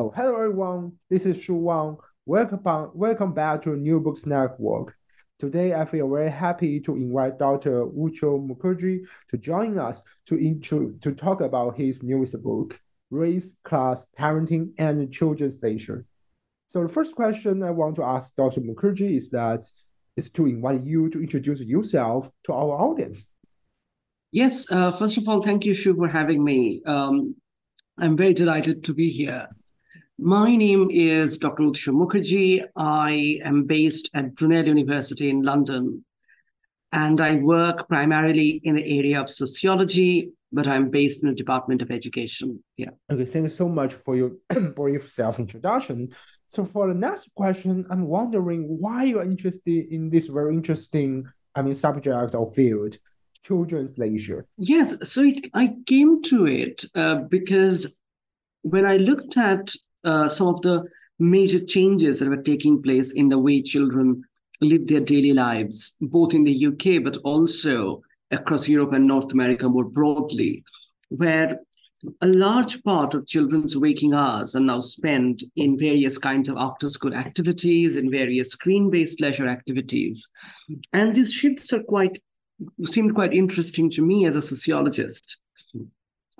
Oh, hello everyone. This is Shu Wan. Welcome, welcome back to New Books Network. Today, I feel very happy to invite Dr. Utsa Mukherjee to join us to intro, to talk about his newest book, Race, Class, Parenting, and Children's Leisure. So the first question I want to ask Dr. Mukherjee is that is to invite you to introduce yourself to our audience. Yes, uh, first of all, thank you, Shu, for having me. Um, I'm very delighted to be here. My name is Dr. Utsa Mukherjee. I am based at Brunel University in London, and I work primarily in the area of sociology, but I'm based in the Department of Education. Yeah. Okay, thank you so much for your for your self introduction. So for the next question, I'm wondering why you're interested in this very interesting, I mean, subject or field, children's leisure. Yes, so it, I came to it uh, because when I looked at uh, some of the major changes that were taking place in the way children live their daily lives, both in the UK but also across Europe and North America more broadly, where a large part of children's waking hours are now spent in various kinds of after school activities and various screen based leisure activities. And these shifts are quite seemed quite interesting to me as a sociologist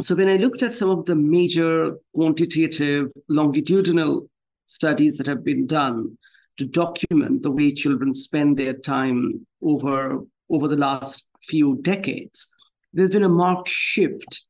so when I looked at some of the major quantitative longitudinal studies that have been done to document the way children spend their time over over the last few decades, there's been a marked shift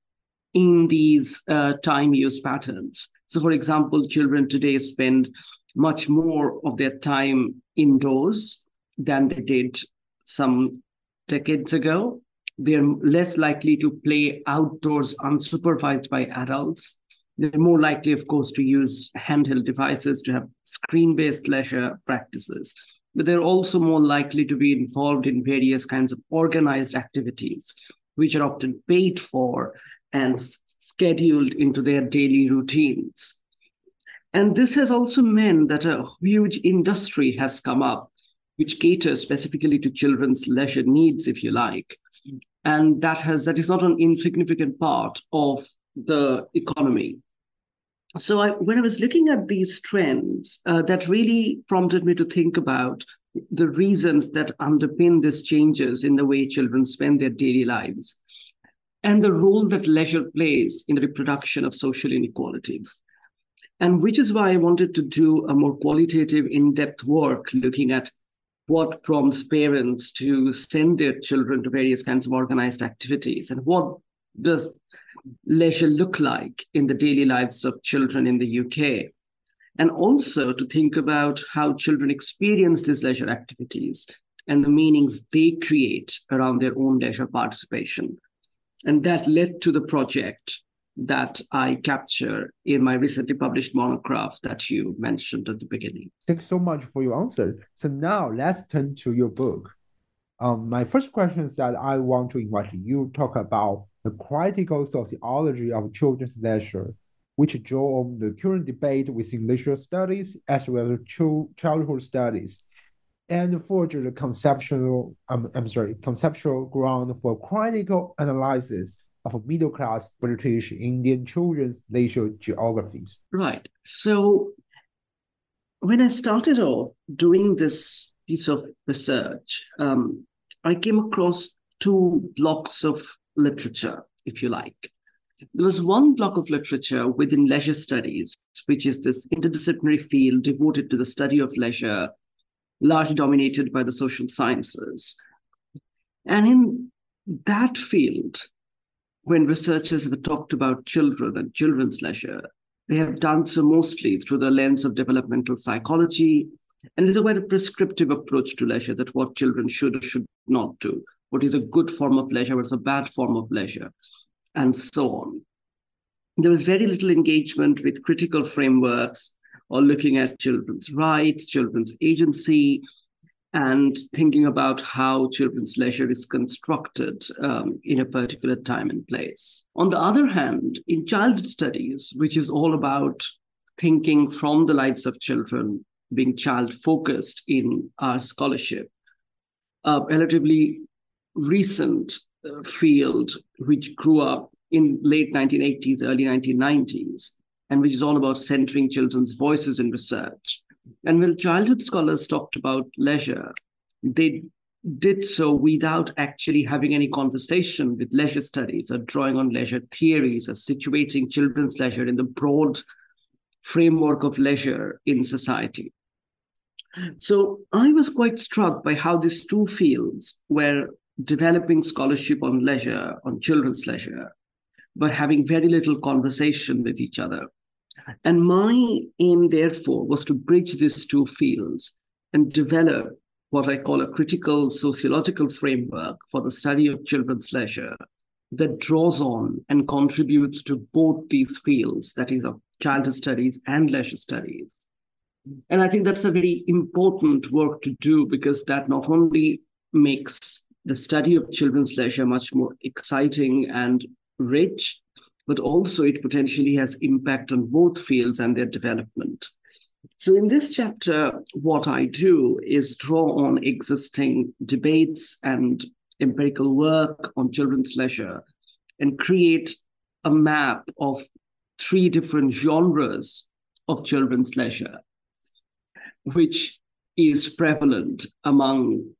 in these uh, time use patterns. So, for example, children today spend much more of their time indoors than they did some decades ago they're less likely to play outdoors unsupervised by adults. They're more likely, of course, to use handheld devices to have screen based leisure practices. But they're also more likely to be involved in various kinds of organized activities, which are often paid for and scheduled into their daily routines. And this has also meant that a huge industry has come up, which caters specifically to children's leisure needs, if you like and that has that is not an insignificant part of the economy. So I, when I was looking at these trends, uh, that really prompted me to think about the reasons that underpin these changes in the way children spend their daily lives and the role that leisure plays in the reproduction of social inequalities. And which is why I wanted to do a more qualitative, in depth work looking at what prompts parents to send their children to various kinds of organized activities? And what does leisure look like in the daily lives of children in the UK and also to think about how children experience these leisure activities and the meanings they create around their own leisure participation. And that led to the project that I capture in my recently published monograph that you mentioned at the beginning. Thanks so much for your answer. So now let's turn to your book. Um, my first question is that I want to invite you to talk about the critical sociology of children's leisure, which draw on the current debate within leisure studies as well as childhood studies, and forge the conceptual, um, I'm sorry, conceptual ground for critical analysis of middle class British Indian children's leisure geographies. Right. So when I started off doing this piece of research, um, I came across two blocks of literature, if you like. There was one block of literature within leisure studies, which is this interdisciplinary field devoted to the study of leisure, largely dominated by the social sciences. And in that field, when researchers have talked about children and children's leisure, they have done so mostly through the lens of developmental psychology. And it's a a prescriptive approach to leisure that what children should or should not do, what is a good form of leisure, what is a bad form of leisure, and so on. There was very little engagement with critical frameworks or looking at children's rights, children's agency, and thinking about how children's leisure is constructed um, in a particular time and place. On the other hand, in childhood studies, which is all about thinking from the lives of children, being child focused in our scholarship, a relatively recent uh, field which grew up in late 1980s, early 1990s, and which is all about centering children's voices in research and when childhood scholars talked about leisure, they did so without actually having any conversation with leisure studies or drawing on leisure theories or situating children's leisure in the broad framework of leisure in society. So I was quite struck by how these two fields were developing scholarship on leisure, on children's leisure, but having very little conversation with each other. And my aim, therefore, was to bridge these two fields and develop what I call a critical sociological framework for the study of children's leisure that draws on and contributes to both these fields, that is, of childhood studies and leisure studies. And I think that's a very important work to do because that not only makes the study of children's leisure much more exciting and rich, but also it potentially has impact on both fields and their development. So in this chapter, what I do is draw on existing debates and empirical work on children's leisure and create a map of three different genres of children's leisure, which is prevalent among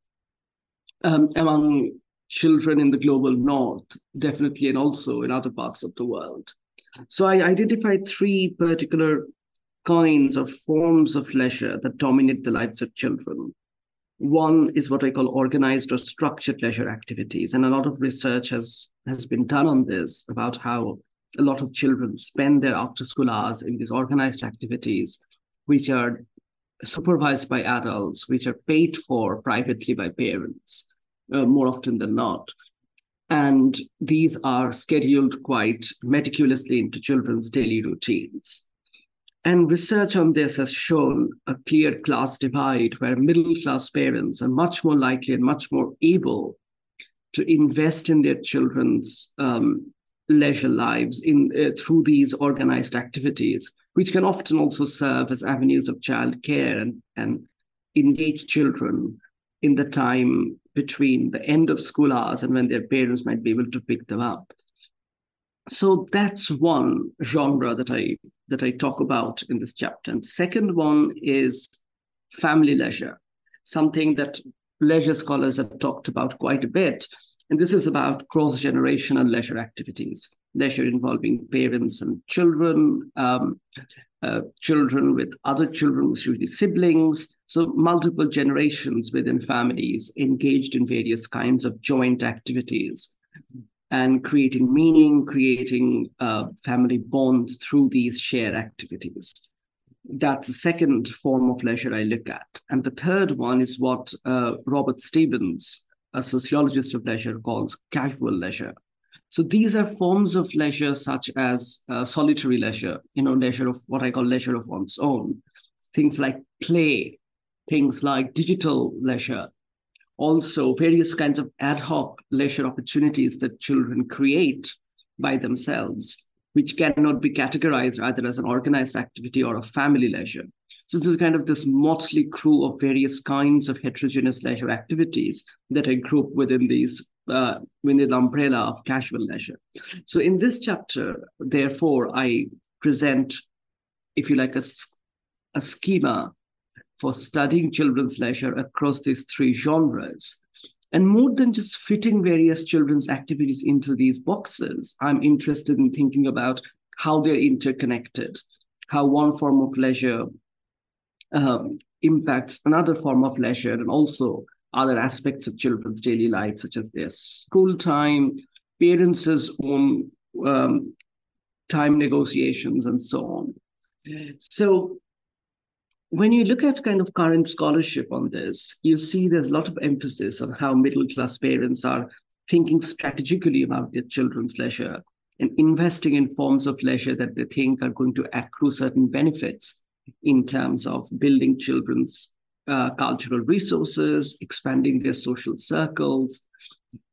um, among children in the global north, definitely, and also in other parts of the world. So I identified three particular kinds of forms of leisure that dominate the lives of children. One is what I call organized or structured leisure activities. And a lot of research has, has been done on this about how a lot of children spend their after school hours in these organized activities, which are supervised by adults, which are paid for privately by parents uh, more often than not. And these are scheduled quite meticulously into children's daily routines. And research on this has shown a clear class divide where middle class parents are much more likely and much more able to invest in their children's um, leisure lives in uh, through these organized activities, which can often also serve as avenues of child care and, and engage children in the time between the end of school hours and when their parents might be able to pick them up. So that's one genre that I that I talk about in this chapter. And second one is family leisure, something that leisure scholars have talked about quite a bit. And this is about cross-generational leisure activities, leisure involving parents and children, um, uh, children with other children, usually siblings. So multiple generations within families engaged in various kinds of joint activities and creating meaning, creating uh, family bonds through these shared activities. That's the second form of leisure I look at. And the third one is what uh, Robert Stebbins, a sociologist of leisure, calls casual leisure. So these are forms of leisure such as uh, solitary leisure, you know, leisure of what I call leisure of one's own, things like play, things like digital leisure, also various kinds of ad hoc leisure opportunities that children create by themselves, which cannot be categorized either as an organized activity or a family leisure. So this is kind of this motley crew of various kinds of heterogeneous leisure activities that are grouped within these uh, within the umbrella of casual leisure. So in this chapter, therefore, I present, if you like, a, a schema for studying children's leisure across these three genres. And more than just fitting various children's activities into these boxes, I'm interested in thinking about how they're interconnected, how one form of leisure um, impacts another form of leisure and also other aspects of children's daily life, such as their school time, parents' own um, time negotiations, and so on. So when you look at kind of current scholarship on this, you see there's a lot of emphasis on how middle class parents are thinking strategically about their children's leisure and investing in forms of leisure that they think are going to accrue certain benefits in terms of building children's uh, cultural resources, expanding their social circles,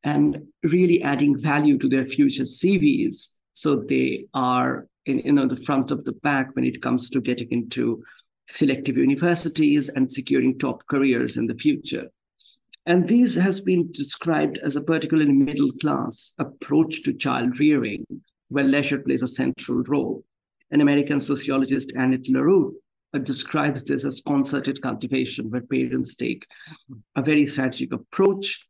and really adding value to their future CVs so they are in you know the front of the pack when it comes to getting into selective universities and securing top careers in the future. And this has been described as a particularly middle class approach to child rearing, where leisure plays a central role. An American sociologist, Annette Lareau, describes this as concerted cultivation, where parents take a very strategic approach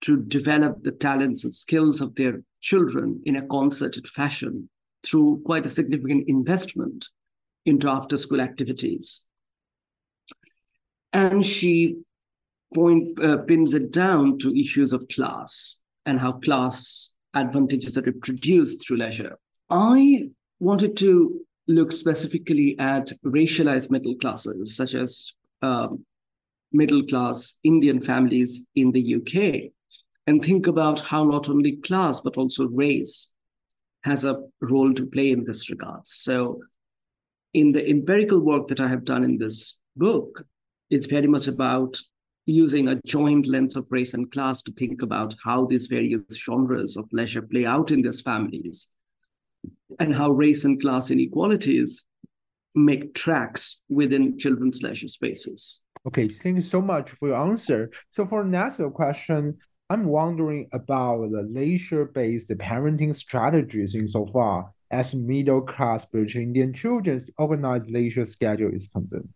to develop the talents and skills of their children in a concerted fashion through quite a significant investment into after school activities. And she point, uh, pins it down to issues of class and how class advantages are reproduced through leisure. I wanted to look specifically at racialized middle classes, such as um, middle class Indian families in the UK, and think about how not only class, but also race has a role to play in this regard. So, in the empirical work that I have done in this book, it's very much about using a joint lens of race and class to think about how these various genres of leisure play out in these families and how race and class inequalities make tracks within children's leisure spaces. Okay, thank you so much for your answer. So for next question, I'm wondering about the leisure-based parenting strategies insofar as middle-class British Indian children's organized leisure schedule is concerned.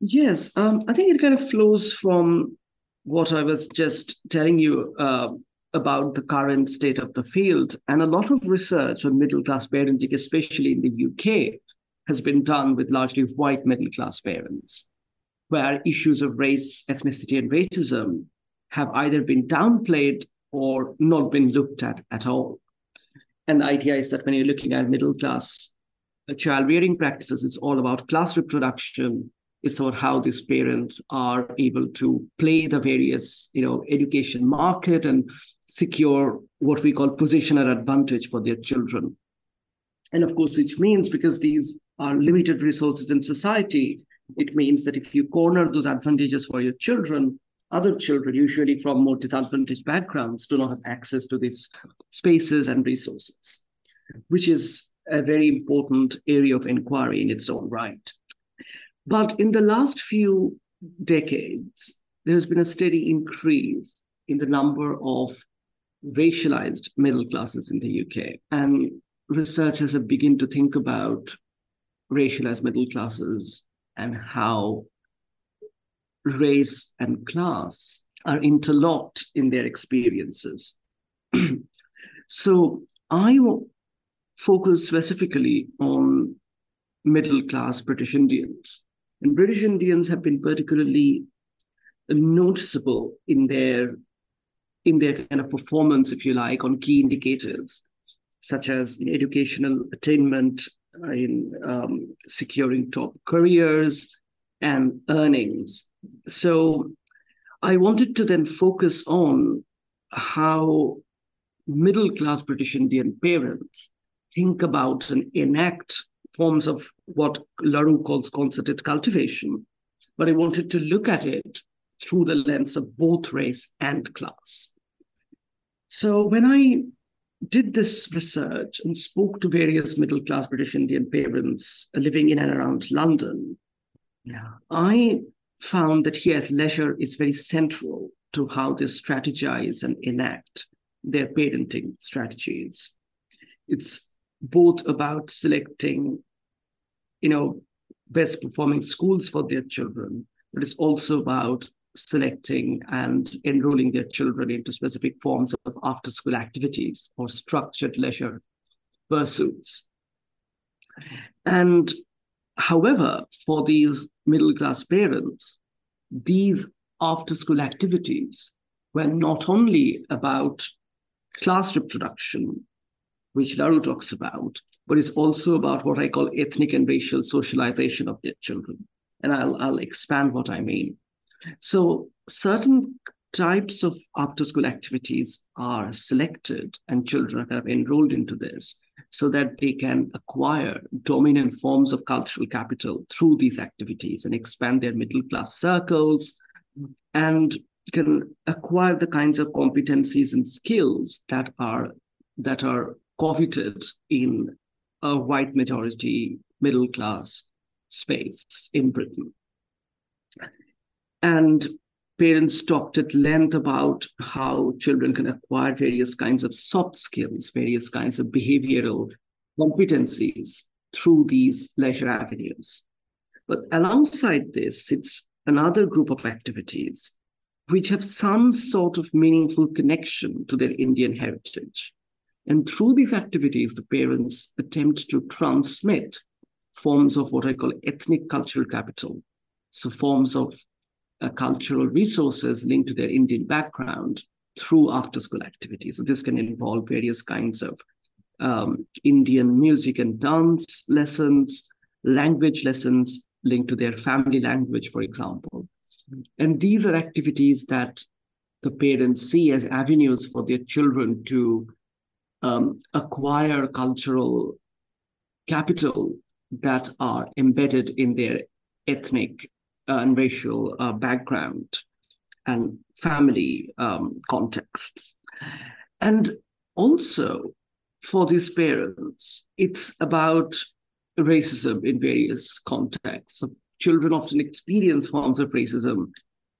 Yes, um, I think it kind of flows from what I was just telling you uh, about the current state of the field. And a lot of research on middle class parenting, especially in the UK, has been done with largely white middle class parents, where issues of race, ethnicity, and racism have either been downplayed or not been looked at at all. And the idea is that when you're looking at middle class uh, child rearing practices, it's all about class reproduction. It's about how these parents are able to play the various, you know, education market and secure what we call positional advantage for their children. And of course, which means because these are limited resources in society, it means that if you corner those advantages for your children, other children, usually from more disadvantaged backgrounds, do not have access to these spaces and resources, which is a very important area of inquiry in its own right. But in the last few decades, there has been a steady increase in the number of racialized middle classes in the UK. And researchers have begun to think about racialized middle classes and how race and class are interlocked in their experiences. so I focus specifically on middle class British Indians. And British Indians have been particularly noticeable in their in their kind of performance, if you like, on key indicators such as educational attainment, in um, securing top careers and earnings. So I wanted to then focus on how middle class British Indian parents think about and enact forms of what Lareau calls concerted cultivation. But I wanted to look at it through the lens of both race and class. So when I did this research and spoke to various middle class British Indian parents living in and around London, yeah. I found that yes, leisure is very central to how they strategize and enact their parenting strategies. It's both about selecting, you know, best performing schools for their children, but it's also about selecting and enrolling their children into specific forms of after school activities or structured leisure pursuits. And however, for these middle class parents, these after school activities were not only about class reproduction, which Lareau talks about, but it's also about what I call ethnic and racial socialization of their children. And I'll, I'll expand what I mean. So, certain types of after school activities are selected, and children are kind of enrolled into this so that they can acquire dominant forms of cultural capital through these activities and expand their middle class circles and can acquire the kinds of competencies and skills that are that are coveted in a white majority middle class space in Britain. And parents talked at length about how children can acquire various kinds of soft skills, various kinds of behavioral competencies through these leisure avenues. But alongside this, it's another group of activities which have some sort of meaningful connection to their Indian heritage. And through these activities, the parents attempt to transmit forms of what I call ethnic cultural capital. So, forms of uh, cultural resources linked to their Indian background through after school activities. So this can involve various kinds of um, Indian music and dance lessons, language lessons linked to their family language, for example. And these are activities that the parents see as avenues for their children to um, acquire cultural capital that are embedded in their ethnic and racial uh, background and family um, contexts. And also for these parents, it's about racism in various contexts. So children often experience forms of racism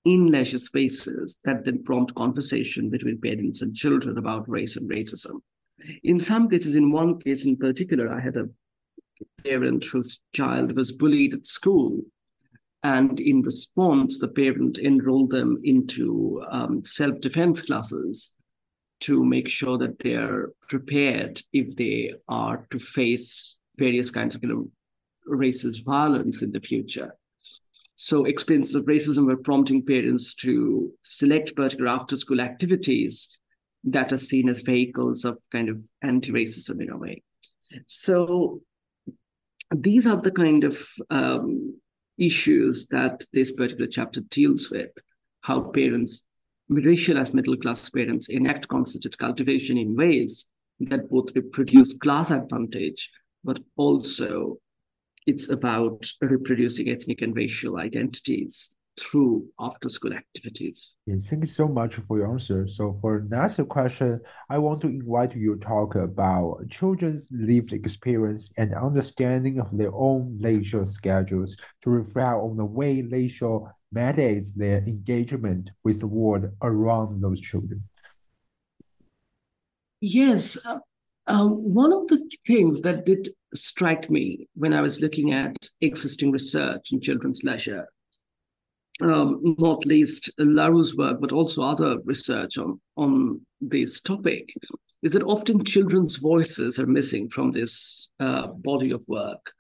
in leisure spaces that then prompt conversation between parents and children about race and racism. In some cases, in one case in particular, I had a parent whose child was bullied at school and in response, the parent enrolled them into um, self defense classes to make sure that they're prepared if they are to face various kinds of you know, racist violence in the future. So, experiences of racism were prompting parents to select particular after school activities that are seen as vehicles of kind of anti racism in a way. So, these are the kind of um, issues that this particular chapter deals with how parents, racialized middle class parents, enact concerted cultivation in ways that both reproduce class advantage, but also it's about reproducing ethnic and racial identities through after school activities. Yeah, thank you so much for your answer. So for next question, I want to invite you to talk about children's lived experience and understanding of their own leisure schedules to reflect on the way leisure mediates their engagement with the world around those children. Yes. Uh, um, one of the things that did strike me when I was looking at existing research in children's leisure um, not least Lareau's work, but also other research on, on this topic, is that often children's voices are missing from this uh, body of work.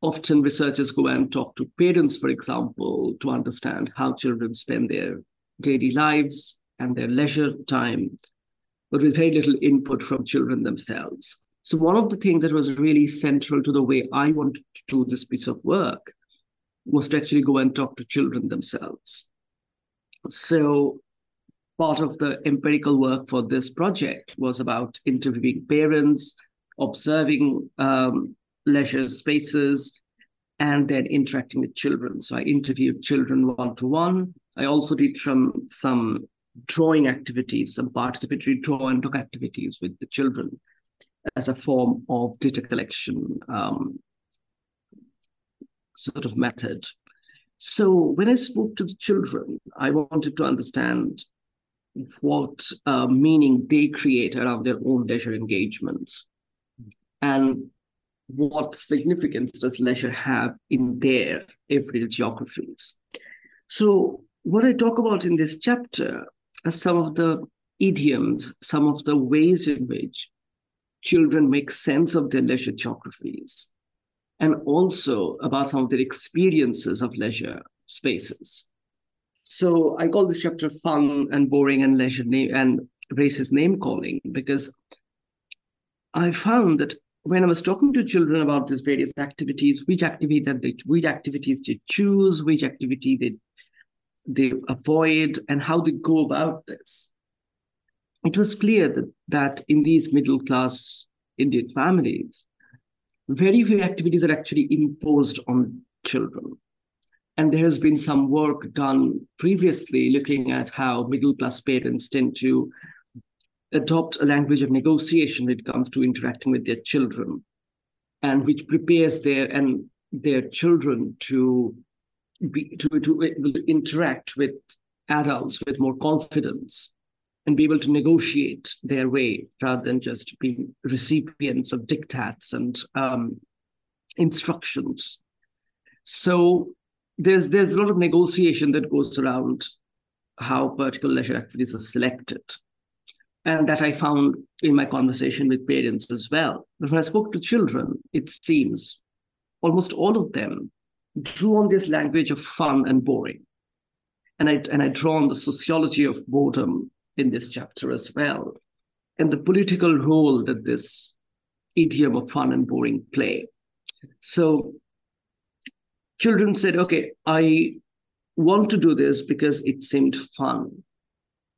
Often researchers go and talk to parents, for example, to understand how children spend their daily lives and their leisure time, but with very little input from children themselves. So, one of the things that was really central to the way I wanted to do this piece of work was to actually go and talk to children themselves. So part of the empirical work for this project was about interviewing parents, observing um, leisure spaces, and then interacting with children. So I interviewed children one to one. I also did some some drawing activities, some participatory draw and talk activities with the children as a form of data collection um, sort of method. So when I spoke to the children, I wanted to understand what uh, meaning they create around their own leisure engagements and what significance does leisure have in their everyday geographies. So what I talk about in this chapter are some of the idioms, some of the ways in which children make sense of their leisure geographies and also about some of their experiences of leisure spaces. So I call this chapter fun and boring and leisure name and racist name calling because I found that when I was talking to children about these various activities, which activity that they, which activities they choose, which activity they they avoid, and how they go about this, it was clear that that in these middle class Indian families, very few activities are actually imposed on children. And there has been some work done previously looking at how middle class parents tend to adopt a language of negotiation when it comes to interacting with their children, and which prepares their and their children to be to, to interact with adults with more confidence and be able to negotiate their way rather than just being recipients of diktats and um, instructions. So there's there's a lot of negotiation that goes around how particular leisure activities are selected. And that I found in my conversation with parents as well. But when I spoke to children, it seems almost all of them drew on this language of fun and boring. And I and I draw on the sociology of boredom in this chapter as well, and the political role that this idiom of fun and boring play. So children said, okay, I want to do this because it seemed fun.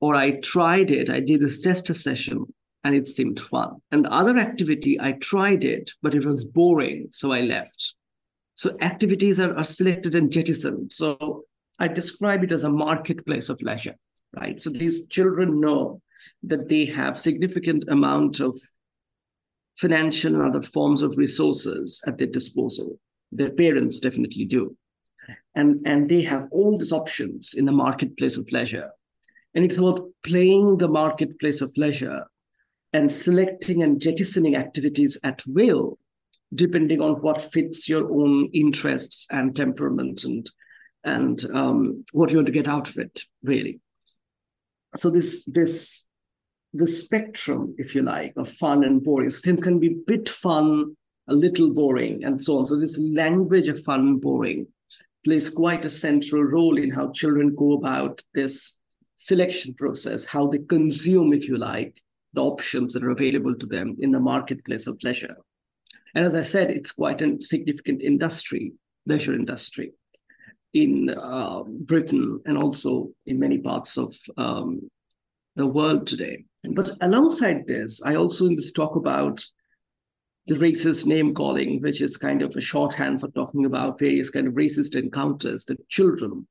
Or I tried it, I did this tester session and it seemed fun. And the other activity, I tried it, but it was boring, so I left. So activities are, are selected and jettisoned. So I describe it as a marketplace of leisure right? So these children know that they have significant amount of financial and other forms of resources at their disposal. Their parents definitely do. And, and they have all these options in the marketplace of leisure. And it's about playing the marketplace of leisure and selecting and jettisoning activities at will, depending on what fits your own interests and temperament and, and um, what you want to get out of it, really so this this the spectrum, if you like, of fun and boring. So things can be a bit fun, a little boring, and so on. So this language of fun and boring plays quite a central role in how children go about this selection process, how they consume, if you like, the options that are available to them in the marketplace of leisure. And as I said, it's quite a significant industry, leisure industry in uh, Britain and also in many parts of um, the world today. But alongside this, I also in this talk about the racist name calling, which is kind of a shorthand for talking about various kind of racist encounters that children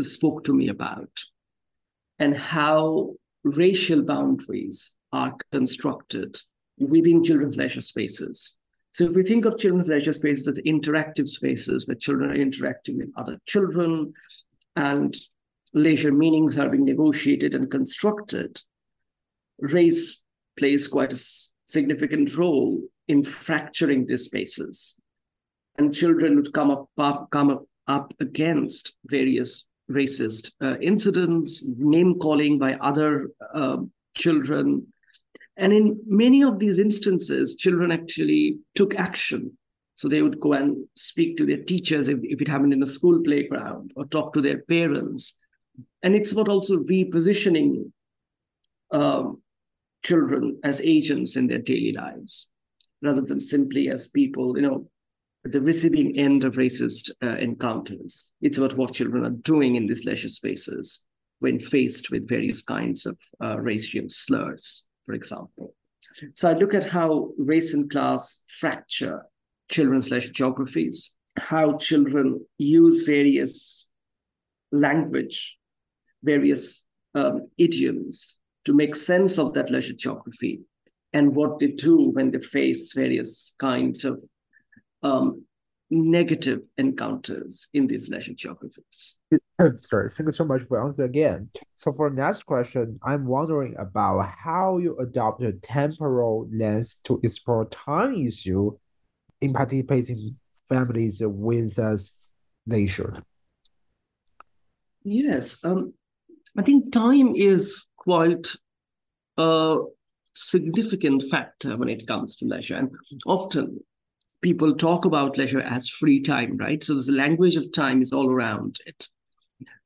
spoke to me about, and how racial boundaries are constructed within children's leisure spaces so if we think of children's leisure spaces as interactive spaces where children are interacting with other children and leisure meanings are being negotiated and constructed, race plays quite a significant role in fracturing these spaces. And children would come up, up come up, against various racist uh, incidents, name calling by other uh, children, and in many of these instances, children actually took action. So they would go and speak to their teachers if, if it happened in a school playground or talk to their parents. And it's about also repositioning um, children as agents in their daily lives rather than simply as people, you know, at the receiving end of racist uh, encounters. It's about what children are doing in these leisure spaces when faced with various kinds of uh, racial slurs for example. So I look at how race and class fracture children's leisure geographies, how children use various language, various um, idioms to make sense of that leisure geography, and what they do when they face various kinds of um, negative encounters in these leisure geographies. Sorry, thank you so much for answering again. So for next question, I'm wondering about how you adopt a temporal lens to explore time issue in participating families with us leisure. Yes, um, I think time is quite a significant factor when it comes to leisure, and often people talk about leisure as free time, right? So the language of time is all around it.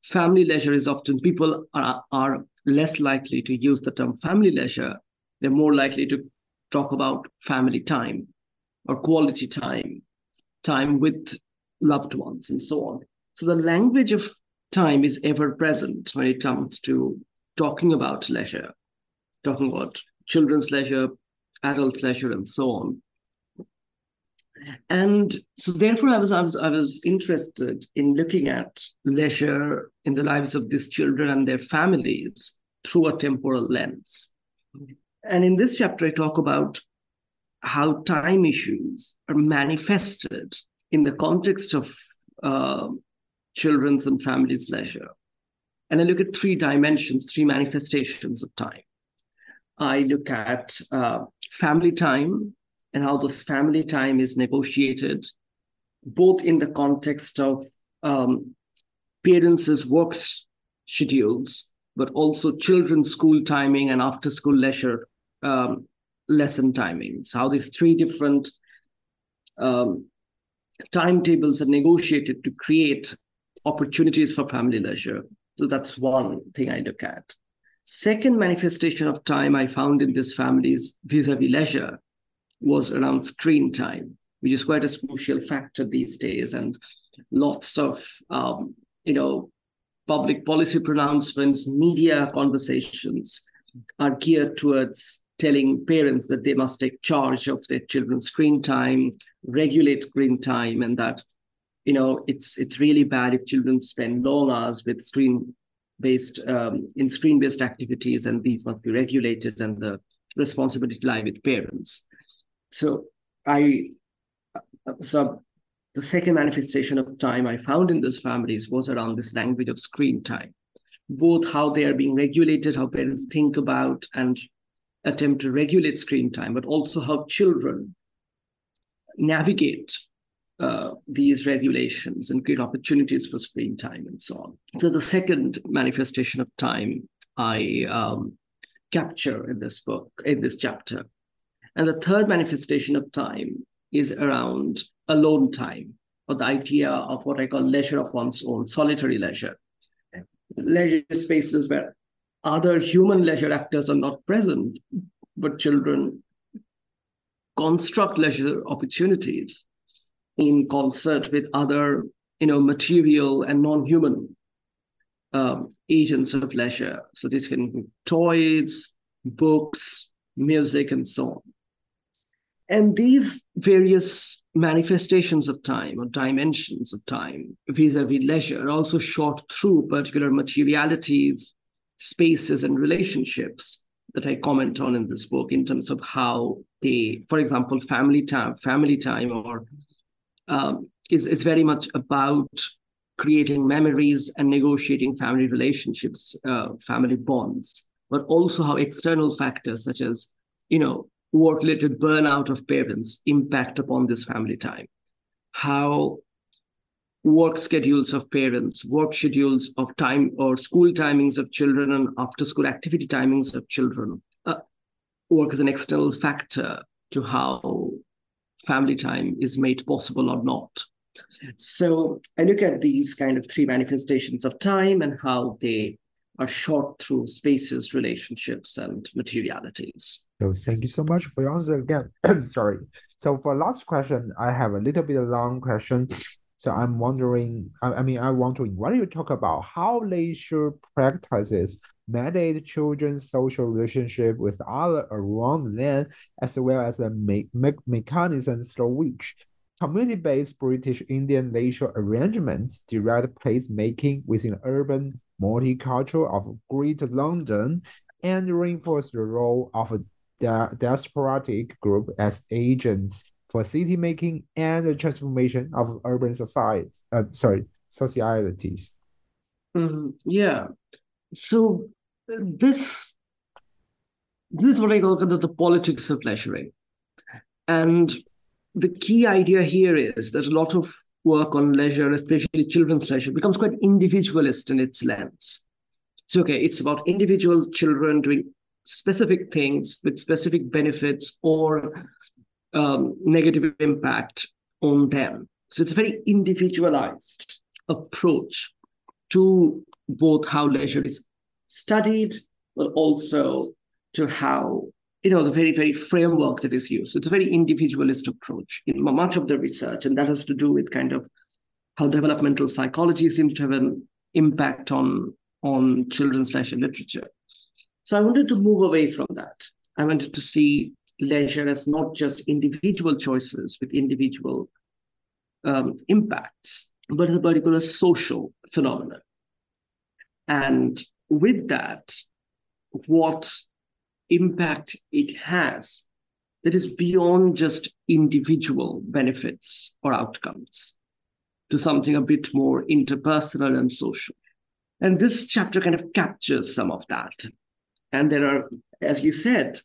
Family leisure is often people are, are less likely to use the term family leisure. They're more likely to talk about family time or quality time, time with loved ones, and so on. So the language of time is ever present when it comes to talking about leisure, talking about children's leisure, adult leisure, and so on. And so therefore I was, I was I was interested in looking at leisure in the lives of these children and their families through a temporal lens. And in this chapter, I talk about how time issues are manifested in the context of uh, children's and families' leisure. And I look at three dimensions, three manifestations of time. I look at uh, family time and how this family time is negotiated, both in the context of um, parents' work schedules, but also children's school timing and after school leisure um, lesson timings, how these three different um, timetables are negotiated to create opportunities for family leisure. So that's one thing I look at. Second manifestation of time I found in this family's vis-a-vis leisure was around screen time, which is quite a crucial factor these days, and lots of um, you know public policy pronouncements, media conversations are geared towards telling parents that they must take charge of their children's screen time, regulate screen time, and that you know it's it's really bad if children spend long hours with screen based um, in screen based activities, and these must be regulated, and the responsibility lie with parents. So I so the second manifestation of time I found in those families was around this language of screen time, both how they are being regulated, how parents think about and attempt to regulate screen time, but also how children navigate uh, these regulations and create opportunities for screen time and so on. So the second manifestation of time I um, capture in this book, in this chapter. And the third manifestation of time is around alone time, or the idea of what I call leisure of one's own, solitary leisure. Leisure spaces where other human leisure actors are not present, but children construct leisure opportunities in concert with other, you know, material and non-human um, agents of leisure. So this can be toys, books, music, and so on. And these various manifestations of time or dimensions of time vis-a-vis leisure are also shot through particular materialities, spaces, and relationships that I comment on in this book in terms of how they, for example, family time, family time, or um, is is very much about creating memories and negotiating family relationships, uh, family bonds, but also how external factors such as you know work-related burnout of parents impact upon this family time, how work schedules of parents, work schedules of time or school timings of children and after school activity timings of children uh, work as an external factor to how family time is made possible or not. So I look at these kind of three manifestations of time and how they are shot through spaces, relationships, and materialities. So thank you so much for your answer again. Sorry. So for last question, I have a little bit of long question. So I'm wondering, I, I mean, I want to do you talk about how leisure practices mediate children's social relationship with other around them, as well as the me me mechanisms through which community-based British Indian leisure arrangements direct placemaking within urban multicultural of Greater London and reinforce the role of the diasporatic group as agents for city making and the transformation of urban society, uh, sorry, societies. Mm, yeah. So this this is what I call the, the politics of leisuring. And the key idea here is that a lot of work on leisure, especially children's leisure, becomes quite individualist in its lens. So, okay, it's about individual children doing specific things with specific benefits or um, negative impact on them. So it's a very individualized approach to both how leisure is studied, but also to how you know the very very framework that is used. It's a very individualist approach in much of the research, and that has to do with kind of how developmental psychology seems to have an impact on on children's leisure literature. So I wanted to move away from that. I wanted to see leisure as not just individual choices with individual um, impacts, but as a particular social phenomenon. And with that, what impact it has that is beyond just individual benefits or outcomes to something a bit more interpersonal and social. And this chapter kind of captures some of that. And there are, as you said,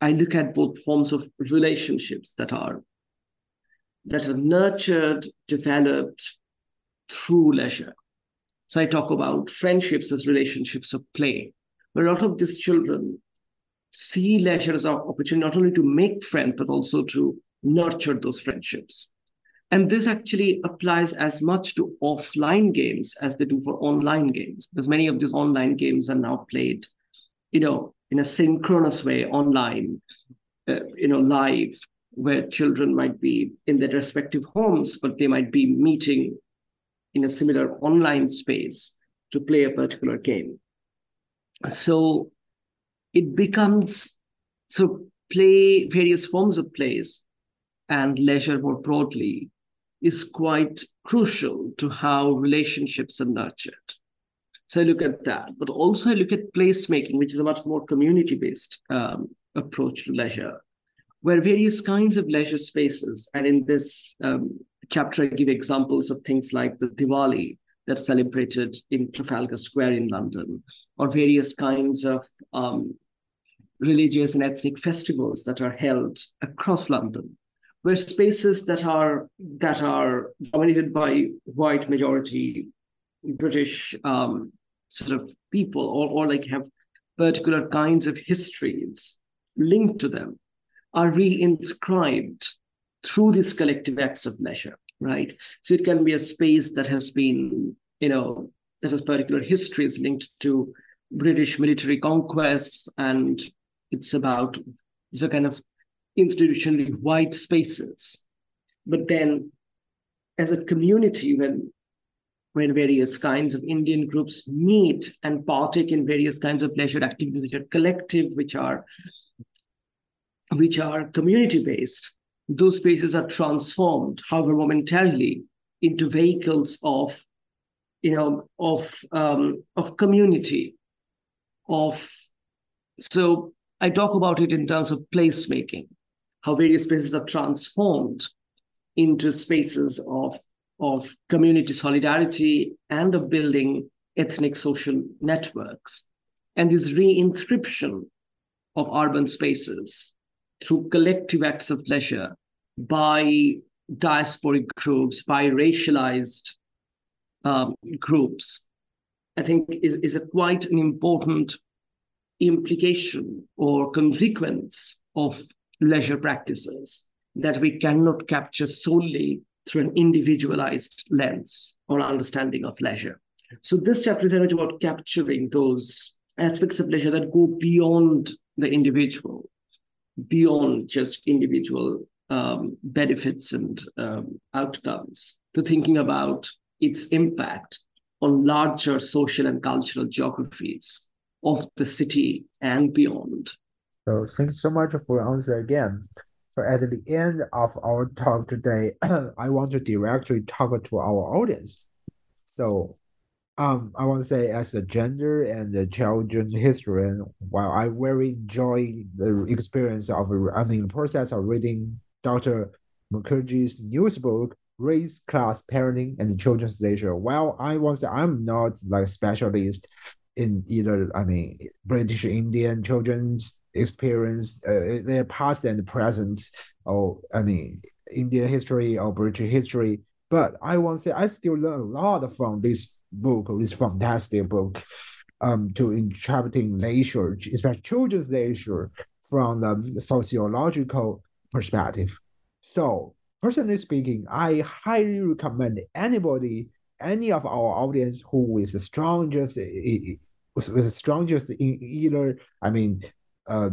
I look at both forms of relationships that are that are nurtured, developed through leisure. So I talk about friendships as relationships of play, where a lot of these children see leisure as an opportunity not only to make friends, but also to nurture those friendships. And this actually applies as much to offline games as they do for online games, because many of these online games are now played, you know, in a synchronous way online, uh, you know, live, where children might be in their respective homes, but they might be meeting in a similar online space to play a particular game. So it becomes so play various forms of plays and leisure more broadly is quite crucial to how relationships are nurtured. So I look at that, but also I look at placemaking, which is a much more community-based um, approach to leisure, where various kinds of leisure spaces, and in this um, chapter I give examples of things like the Diwali that's celebrated in Trafalgar Square in London, or various kinds of um, religious and ethnic festivals that are held across London, where spaces that are that are dominated by white majority British um, sort of people, or, or like have particular kinds of histories linked to them, are reinscribed through these collective acts of leisure, right? So it can be a space that has been, you know, that has particular histories linked to British military conquests and it's about the kind of institutionally white spaces. But then as a community, when when various kinds of Indian groups meet and partake in various kinds of leisure activities which are collective, which are which are community-based, those spaces are transformed, however momentarily, into vehicles of, you know, of um, of community, of so I talk about it in terms of placemaking, how various spaces are transformed into spaces of, of community solidarity and of building ethnic social networks. And this reinscription of urban spaces through collective acts of leisure by diasporic groups, by racialized um, groups, I think is, is quite an important implication or consequence of leisure practices that we cannot capture solely through an individualized lens or understanding of leisure. So this chapter is very much about capturing those aspects of leisure that go beyond the individual, beyond just individual um, benefits and um, outcomes, to thinking about its impact on larger social and cultural geographies of the city and beyond. So thanks so much for answer again. So at the end of our talk today, I want to directly talk to our audience. So um, I want to say as a gender and a children's historian, while I very enjoy the experience of, I mean, the process of reading Dr. Mukherjee's news book, Race, Class, Parenting, and Children's Leisure. While I want to I'm not like a specialist in either I mean British Indian children's experience, uh, their past and present, or I mean Indian history or British history. But I want to say I still learn a lot from this book, this fantastic book, um, to interpreting leisure, especially children's leisure, from the sociological perspective. So personally speaking, I highly recommend anybody, any of our audience who is the strongest, with the strongest in either, I mean, uh,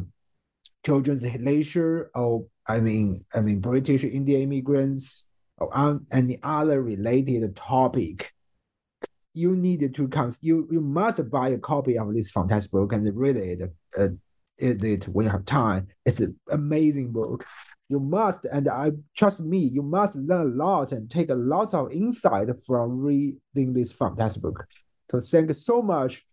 children's literature or I mean, I mean British Indian immigrants or on any other related topic. You need to cons- you you must buy a copy of this fantastic book and read it. Uh, it, it when you have time. It's an amazing book. You must, and I trust me, you must learn a lot and take a lot of insight from reading this fantastic book. So thank you so much,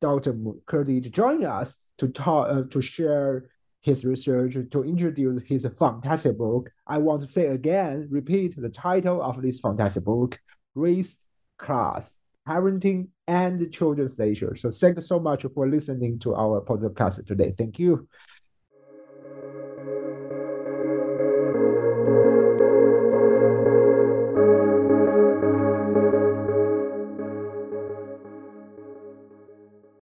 Dr. Curtis, to join us to talk uh, to share his research to introduce his fantastic book. I want to say again, repeat the title of this fantastic book, Race, Class, Parenting, and Children's leisure. So thank you so much for listening to our podcast today. Thank you.